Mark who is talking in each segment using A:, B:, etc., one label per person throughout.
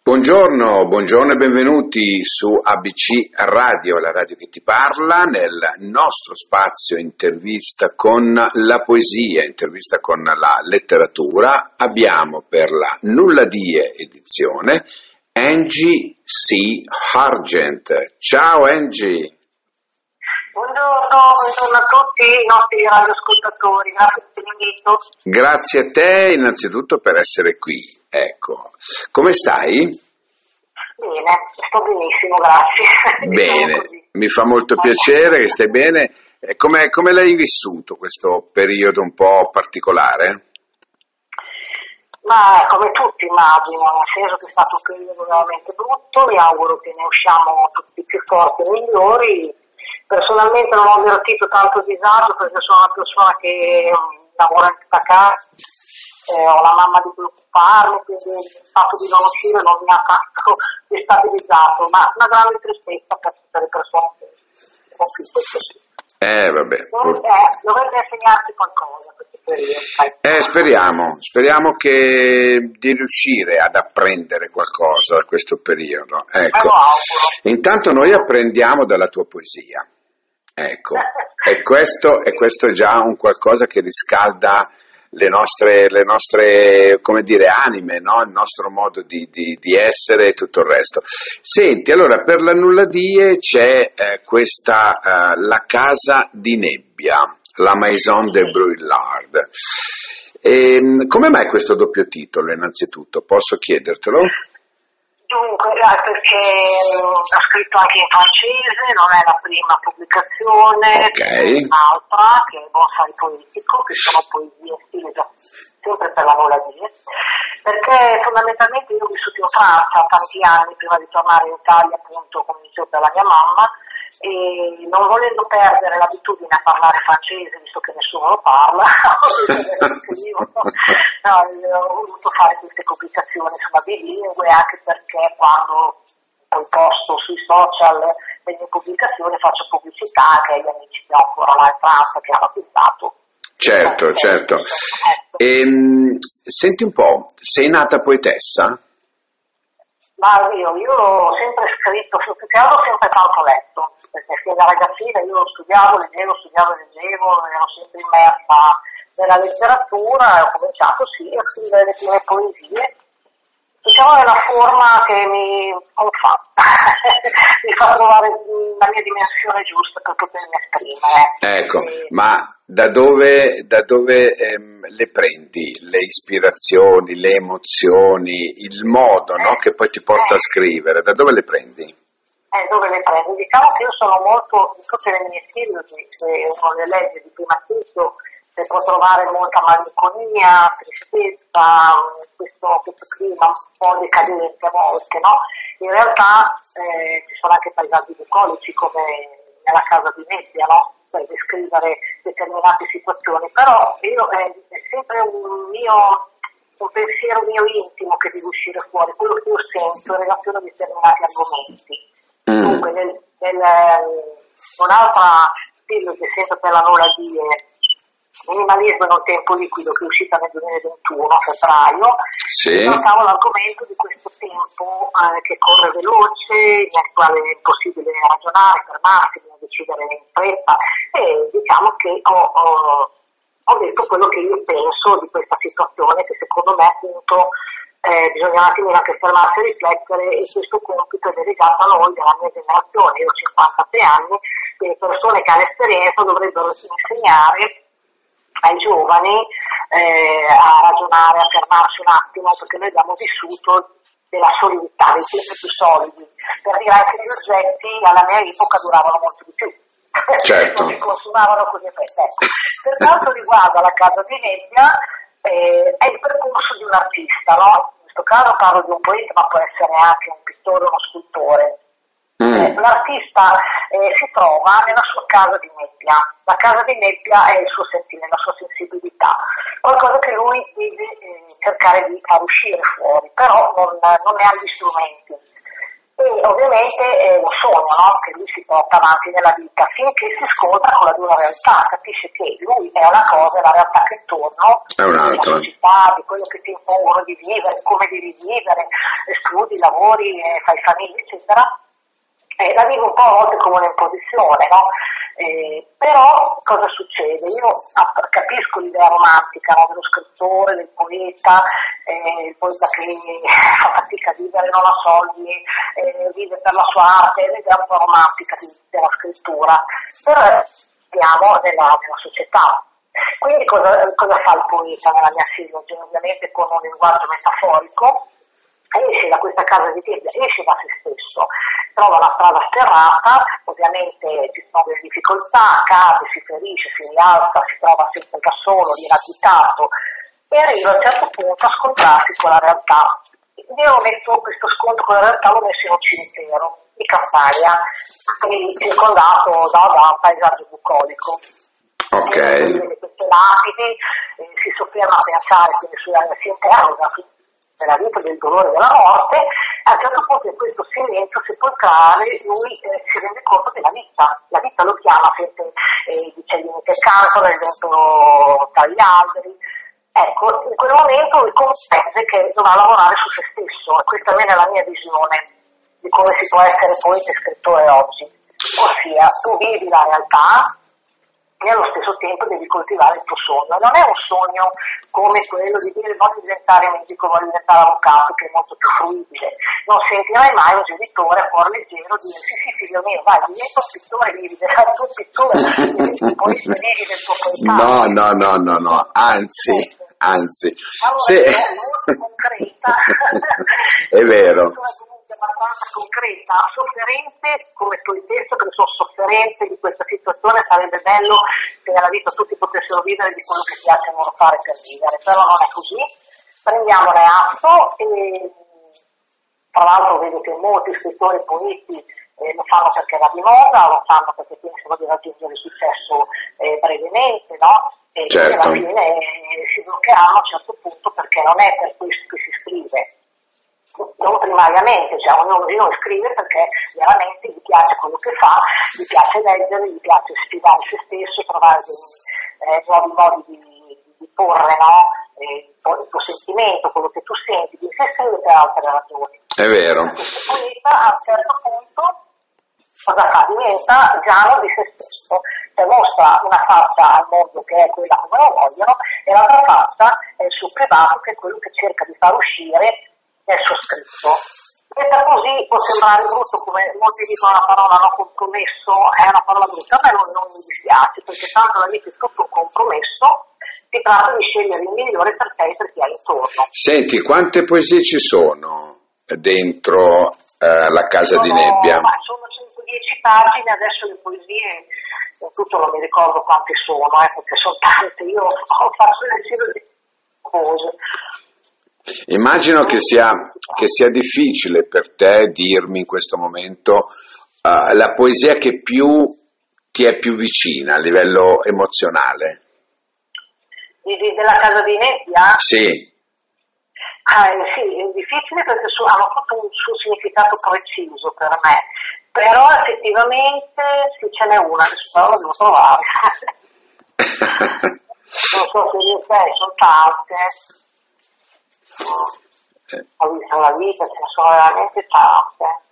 A: Buongiorno, buongiorno e benvenuti su ABC Radio, la radio che ti parla, nel nostro spazio intervista con la poesia, intervista con la letteratura. Abbiamo per la Nulla Die edizione Angie C. Argent. Ciao Angie!
B: Buongiorno, buongiorno a tutti i nostri radioascoltatori, grazie per l'invito.
A: Grazie a te innanzitutto per essere qui. Ecco, come stai?
B: Bene, sto benissimo, grazie.
A: Bene, mi fa molto piacere che stai bene. Come, come l'hai vissuto questo periodo un po' particolare?
B: Ma come tutti immagino, nel senso che è stato un periodo veramente brutto, mi auguro che ne usciamo tutti più forti e migliori. Personalmente non ho avvertito tanto disagio perché sono una persona che lavora in casa eh, ho la mamma di preoccuparmi, quindi il fatto di non uscire non mi ha tanto destabilizzato, ma una grande tristezza per tutte le persone che con cui questo sì.
A: Eh, vabbè.
B: Dovrebbe, eh, dovrebbe insegnarci qualcosa questo periodo.
A: Eh, speriamo, speriamo che di riuscire ad apprendere qualcosa da questo periodo. Ecco. Intanto noi apprendiamo dalla tua poesia. Ecco, e questo, e questo è già un qualcosa che riscalda le nostre, le nostre dire, anime, no? il nostro modo di, di, di, essere e tutto il resto. Senti, allora per la nulla die c'è eh, questa, eh, la casa di nebbia, la Maison de Bruyard. E, ehm, come mai questo doppio titolo innanzitutto? Posso chiedertelo?
B: Dunque, eh, perché mh, ho scritto anche in francese, non è la prima pubblicazione,
A: okay.
B: un'altra che è Bonsai Politico, che sono poesie stile sempre per la Moladie, perché fondamentalmente io ho vissuto in Francia tanti anni prima di tornare in Italia, appunto, come dicevo, per la mia mamma, e non volendo perdere l'abitudine a parlare francese, visto che nessuno lo parla, no, ho voluto fare queste pubblicazioni insomma, bilingue anche perché quando poi posto sui social le mie pubblicazioni faccio pubblicità anche agli amici ancora là in Francia che hanno acquistato.
A: Certo, certo. E, ehm, senti un po', sei nata poetessa?
B: Ma io, io ho sempre scritto, più che altro ho sempre tanto letto, perché fin da ragazzina io studiavo, leggevo, studiavo, leggevo, ero sempre immersa nella letteratura e ho cominciato sì a scrivere le prime poesie. Diciamo è una forma che mi fa, mi fa trovare la mia dimensione giusta per potermi esprimere.
A: Ecco,
B: e,
A: ma da dove, da dove ehm, le prendi le ispirazioni, le emozioni, il modo no, che poi ti porta a scrivere? Da dove le prendi?
B: Eh, dove le prendi? Diciamo che io sono molto, dico che nelle mie stili, se uno le legge di prima acquisto, si può trovare molta malinconia, tristezza, questo, questo clima un po' decadente a volte, no? In realtà eh, ci sono anche paesaggi bucolici come nella casa di Nebbia, no? per descrivere determinate situazioni, però io, eh, è sempre un mio un pensiero mio intimo che deve uscire fuori, quello che io sento in relazione a determinati argomenti.
A: Mm.
B: Dunque, nel, nel, un'altra stile che sempre per la Nola Die Minimalismo in un tempo liquido che è uscita nel 2021, a febbraio,
A: sì.
B: trattavo l'argomento di questo tempo eh, che corre veloce, nel quale è impossibile ragionare, fermarsi, decidere in fretta. E diciamo che ho, ho, ho, detto quello che io penso di questa situazione che secondo me appunto eh, bisogna un attimo anche fermarsi e riflettere e questo compito è delegato a noi della mia generazione, io ho 53 anni, quindi persone che hanno esperienza dovrebbero insegnare ai giovani eh, a ragionare, a fermarsi un attimo, perché noi abbiamo vissuto della solidità, dei tempi più solidi. Per dire anche gli oggetti alla mia epoca duravano molto di più.
A: Certo.
B: non si consumavano così. Ecco. Per quanto riguarda la casa di nebbia, eh, è il percorso di un artista, no? In questo caso parlo di un poeta, ma può essere anche un pittore o uno scultore
A: Mm.
B: L'artista eh, si trova nella sua casa di nebbia, la casa di nebbia è il suo sentire, la sua sensibilità, qualcosa che lui deve eh, cercare di far uscire fuori, però non, non ne ha gli strumenti. e ovviamente è un sogno no? che lui si porta avanti nella vita finché si scontra con la dura realtà, capisce che lui è una cosa e la realtà che torna
A: è un'altra.
B: società, di quello che ti impongono di vivere, come devi vivere, studi, lavori, fai famiglia, eccetera. E la vivo un po' a volte come un'imposizione, no? Eh, però cosa succede? Io capisco l'idea romantica no? dello scrittore, del poeta, eh, il poeta che fa fatica a vivere, non ha soldi, eh, vive per la sua arte, l'idea un po' romantica della scrittura, però siamo nella, nella società. Quindi cosa, cosa, fa il poeta nella mia filologia? Ovviamente con un linguaggio metaforico, esce da questa casa di Dio, esce da se stesso, trova la strada sterrata, ovviamente si trova in difficoltà, cade, si ferisce, si rialza, si trova sempre da solo, riraditato e arriva a un certo punto a scontrarsi con la realtà. Io ho messo questo scontro con la realtà, l'ho messo in un cimitero di campagna, circondato da, da un paesaggio bucolico.
A: Ok.
B: Queste lapidi eh, si sofferma a pensare quindi sulla si interroga della vita, del dolore, della morte, a un certo punto in questo silenzio sepolcrale lui eh, si rende conto della vita, la vita lo chiama, sente eh, dice il che cantano, il vento tra gli alberi, ecco, in quel momento lui comprende che dovrà lavorare su se stesso e questa è la mia visione di come si può essere poeta e scrittore oggi, ossia tu vivi la realtà, e allo stesso tempo devi coltivare il tuo sogno. Non è un sogno come quello di dire voglio diventare medico, voglio diventare avvocato, che è molto più fruibile. Non sentirai mai un genitore a cuore leggero dire sì sì figlio mio, vai, diventa un pittore, vivi del tuo pittore, poi vivi del tuo coetaneo.
A: No, no, no, no, no, anzi, anzi.
B: Allora, se... è molto concreta.
A: è vero
B: abbastanza concreta, sofferente come poetessa, perché sono sofferente di questa situazione, sarebbe bello che nella vita tutti potessero vivere di quello che piace loro fare per vivere, però non è così. Prendiamone atto e tra l'altro vedo che molti scrittori e poeti eh, lo fanno perché va di moda, lo fanno perché pensano di raggiungere il successo eh, brevemente, no? E
A: certo.
B: alla fine eh, si bloccheranno a un certo punto perché non è per questo che si scrive, non primariamente, cioè ognuno di noi scrive perché veramente gli piace quello che fa, gli piace leggere, gli piace sfidare se stesso, trovare dei eh, nuovi modi di, di porre no? eh, il tuo sentimento, quello che tu senti, di se stesso per altre ragioni.
A: È vero.
B: Questa a un certo punto cosa fa? Diventa Giano di se stesso, cioè mostra una faccia al mondo che è quella come lo vogliono e l'altra faccia è il suo privato che è quello che cerca di far uscire nel suo scritto. Detta così può sembrare brutto, come molti dicono la parola no compromesso, è una parola brutta, a me non, non mi dispiace, perché tanto la vita è tutto un compromesso, si tratta di scegliere il migliore per te e per chi hai intorno.
A: Senti, quante poesie ci sono dentro eh, la casa
B: sono,
A: di nebbia?
B: Ma sono 110 pagine, adesso le poesie, in tutto non mi ricordo quante sono, eh, perché sono tante, io ho fatto le di cose.
A: Immagino che sia, che sia, difficile per te dirmi in questo momento uh, la poesia che più ti è più vicina a livello emozionale.
B: Di, della casa di Nebbia?
A: Sì.
B: Ah, eh, sì, è difficile perché su, hanno tutto un suo significato preciso per me, però effettivamente sì ce n'è una, la devo trovare. non so se sei, sono tante. Eh. Ho visto la vita, ce ne sono veramente tante.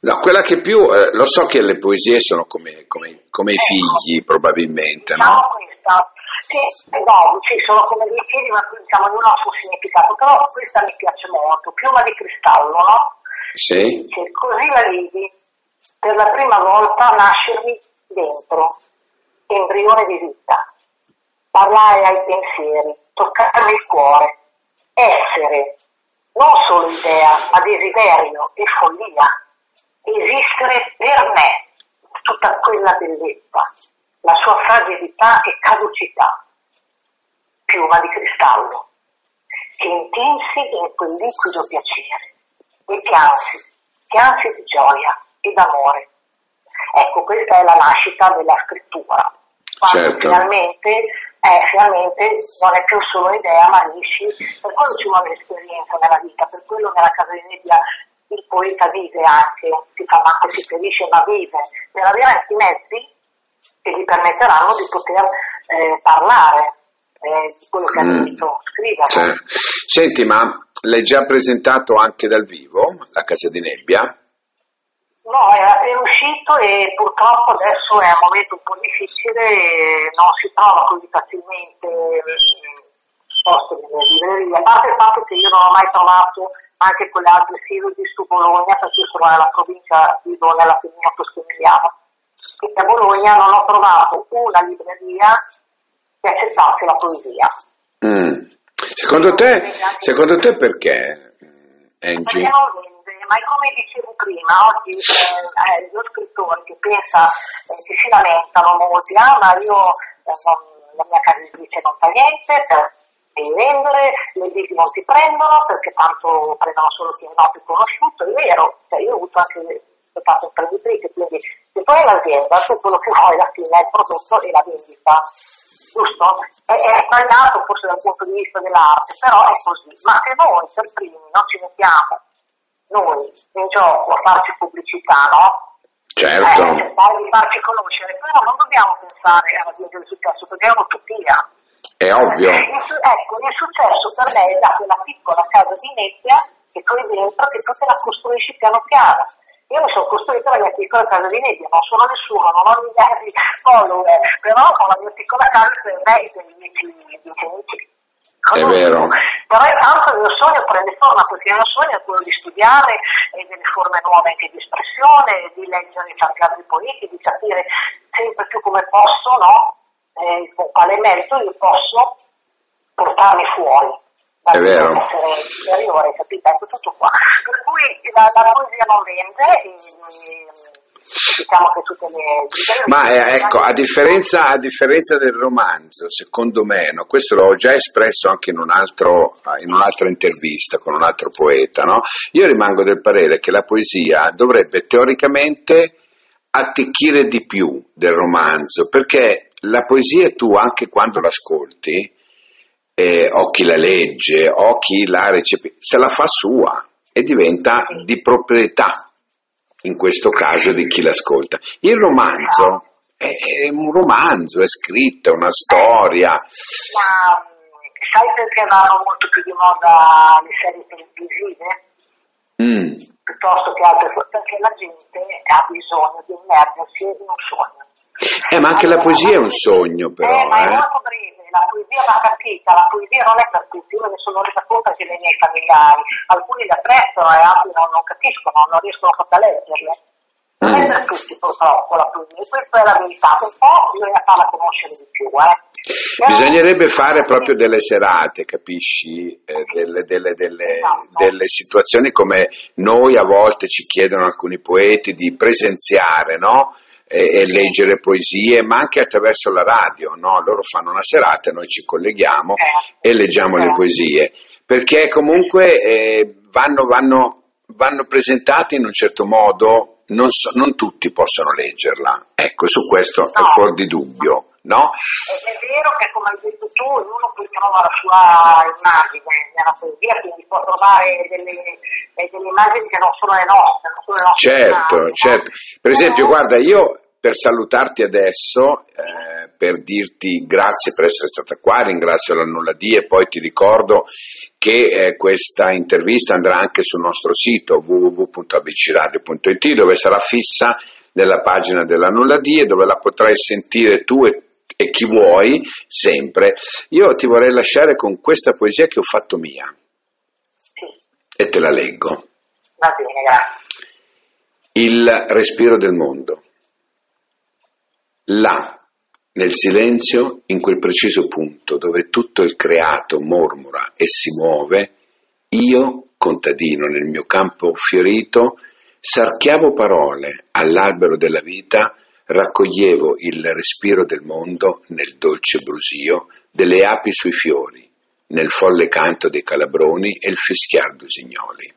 A: No, quella che più, eh, lo so che le poesie sono come, come, come i ecco. figli probabilmente,
B: diciamo no? Questa, sì, no, sì, sono come dei figli, ma diciamo ognuno ha il suo significato, però questa mi piace molto, piuma di cristallo, no?
A: Sì.
B: Dice, così la vidi, per la prima volta nascermi dentro, embrione di vita, parlare ai pensieri, toccarmi il cuore, essere, non solo idea, ma desiderio e follia, esistere per me tutta quella bellezza, la sua fragilità e caducità, piuma di cristallo, che intinsi in quel liquido piacere e piansi, piansi di gioia e d'amore. Ecco, questa è la nascita della scrittura, quando certo. finalmente eh, finalmente non è più solo idea, ma riesci, per quello ci vuole esperienza nella vita, per quello nella casa di media il poeta vive anche, si fa male, si ferisce ma vive, deve avere anche i mezzi che gli permetteranno di poter eh, parlare eh, di quello che ha mm. detto, scrivere.
A: Cioè. Senti, ma l'hai già presentato anche dal vivo, la Casa di Nebbia?
B: No, è, uscito e purtroppo adesso è un momento un po' difficile e non si trova così facilmente posto nelle librerie, a parte il fatto che io non ho mai trovato anche con le altre siridi su Bologna, perché io sono nella provincia, vivo nella Femina Toscanigliana, che a Bologna non ho trovato una libreria che accettasse la poesia.
A: Mm. Secondo, te, secondo te perché?
B: Angie? Ma come dicevo prima, oggi eh, lo scrittore che pensa, eh, che si lamentano molti, ah ma io eh, non, la mia casa editrice non fa niente, per vendere, le editrici non ti prendono perché tanto prendono solo chi è noto e conosciuto, è vero, cioè, io ho avuto anche stato imprenditrice, quindi se hai l'azienda, tu quello che vuoi alla fine è il prodotto e la vendita, giusto? È, è sbagliato forse dal punto di vista dell'arte, però è così. Ma se noi per primi non ci mettiamo noi in gioco a farci pubblicità, no?
A: Certo.
B: Eh, cercare di farci conoscere, però non dobbiamo pensare alla via del successo, perché è un'utopia.
A: È ovvio.
B: Il, ecco, il successo per me è da quella piccola casa di nebbia che tu hai dentro, che tu te la costruisci piano piano. Io mi sono costruita la mia piccola casa di nebbia, non sono nessuno, non ho migliaia di follower, però con la mia piccola casa per me e per i miei amici.
A: È vero.
B: Però intanto il mio sogno prende forma perché il mio sogno è quello di studiare e delle forme nuove anche di espressione, di leggere tanti altri poeti, di capire sempre più come posso, no? eh, con quale merito io posso portarmi fuori
A: è vero.
B: superiore, capito? Ecco tutto qua. Per cui la, la poesia non vende e, diciamo che tutte le...
A: Ma eh, ecco, a differenza, a differenza, del romanzo, secondo me, no, questo l'ho già espresso anche in, un altro, in un'altra intervista con un altro poeta, no? io rimango del parere che la poesia dovrebbe teoricamente attecchire di più del romanzo, perché la poesia tu anche quando l'ascolti, eh, o chi la legge, o chi la recepisce, se la fa sua e diventa di proprietà, in questo caso di chi l'ascolta. Il romanzo è un romanzo, è scritto, è una storia.
B: Ma sai perché vanno molto più di moda le serie televisive? Mm. Piuttosto che altre, perché la gente ha bisogno di immergersi in un sogno.
A: Eh, ma anche la poesia è un sogno, però.
B: Eh, ma è
A: eh.
B: molto breve, la poesia va capita, la poesia non è per tutti, io me ne sono resa conto anche dei miei familiari, alcuni la apprezzano e altri non, non capiscono, non riescono a leggerle. Non è per tutti purtroppo la poesia, questa è la verità, un po' bisogna farla conoscere di più, eh.
A: Bisognerebbe fare proprio delle serate, capisci? Eh, delle, delle, delle, esatto. delle, situazioni come noi a volte ci chiedono alcuni poeti di presenziare, no? E, leggere poesie, ma anche attraverso la radio, no? loro fanno una serata, noi ci colleghiamo e leggiamo le poesie, perché comunque eh, vanno, vanno, vanno presentate in un certo modo, non, so, non, tutti possono leggerla, ecco, su questo è fuori di dubbio. No?
B: È, è, vero che come hai detto tu, ognuno poi trova la sua immagine nella poesia, quindi può trovare delle, eh, delle immagini che non sono le nostre. Non sono le nostre
A: certo, immagini, certo. Per esempio, guarda, io per salutarti adesso, eh, per dirti grazie per essere stata qua, ringrazio la Nulla Di e poi ti ricordo che eh, questa intervista andrà anche sul nostro sito www.abcradio.it dove sarà fissa nella pagina della Nulla Di e dove la potrai sentire tu e, e chi vuoi sempre. Io ti vorrei lasciare con questa poesia che ho fatto mia e te la leggo.
B: Va bene, grazie.
A: Il respiro del mondo. Là, nel silenzio, in quel preciso punto dove tutto il creato mormora e si muove, io, contadino nel mio campo fiorito, sarchiavo parole all'albero della vita, raccoglievo il respiro del mondo nel dolce brusio delle api sui fiori, nel folle canto dei calabroni e il fischiar d'usignoli.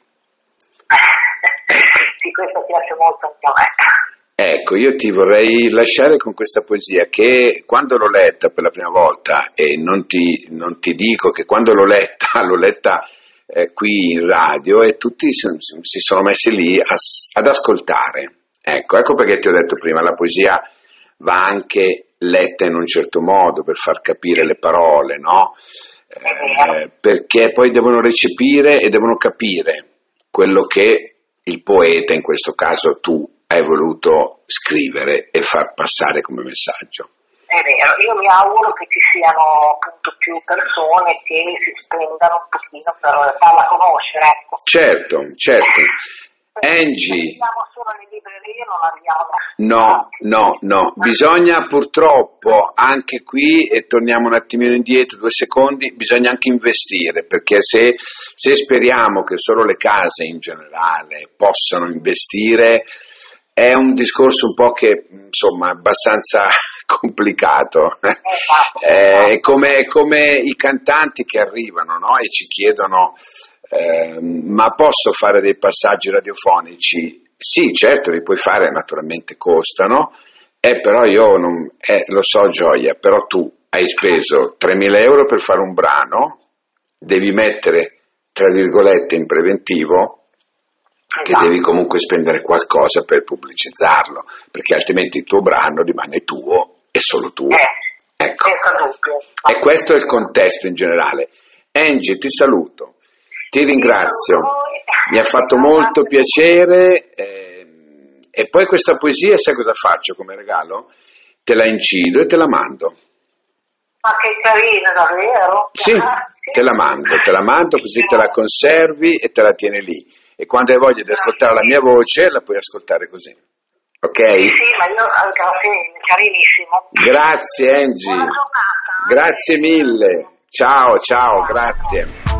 B: Sì, questo piace molto anche a me.
A: Ecco, io ti vorrei lasciare con questa poesia che quando l'ho letta per la prima volta, e non ti, non ti dico che quando l'ho letta, l'ho letta eh, qui in radio e tutti si, si sono messi lì a, ad ascoltare. Ecco, ecco perché ti ho detto prima, la poesia va anche letta in un certo modo per far capire le parole, no? Eh, perché poi devono recepire e devono capire quello che il poeta, in questo caso tu, hai voluto scrivere e far passare come messaggio.
B: È vero, io mi auguro che ci siano appunto più persone che si spendano un pochino per farla conoscere. Ecco.
A: Certo, certo. Angie. No, no, no, bisogna purtroppo anche qui, e torniamo un attimino indietro, due secondi, bisogna anche investire, perché se, se speriamo che solo le case in generale possano investire, è un discorso un po' che insomma abbastanza complicato. Esatto, è esatto. come, come, i cantanti che arrivano no? e ci chiedono eh, ma posso fare dei passaggi radiofonici? Sì, certo, li puoi fare, naturalmente costano, eh, però io non, eh, lo so Gioia, però tu hai speso 3.000 euro per fare un brano, devi mettere, tra virgolette, in preventivo, che esatto. devi comunque spendere qualcosa per pubblicizzarlo, perché altrimenti il tuo brano rimane tuo e solo tuo.
B: Eh, ecco.
A: E questo è il contesto in generale. Angie, ti saluto. Ti ringrazio, mi ha fatto molto piacere eh, e poi questa poesia sai cosa faccio come regalo? Te la incido e te la mando.
B: Ma che carina davvero?
A: Sì, te la mando, te la mando così te la conservi e te la tieni lì e quando hai voglia di ascoltare la mia voce la puoi ascoltare così. Ok?
B: Sì, ma io carinissimo.
A: Grazie Angie. Grazie mille. Ciao, ciao, grazie.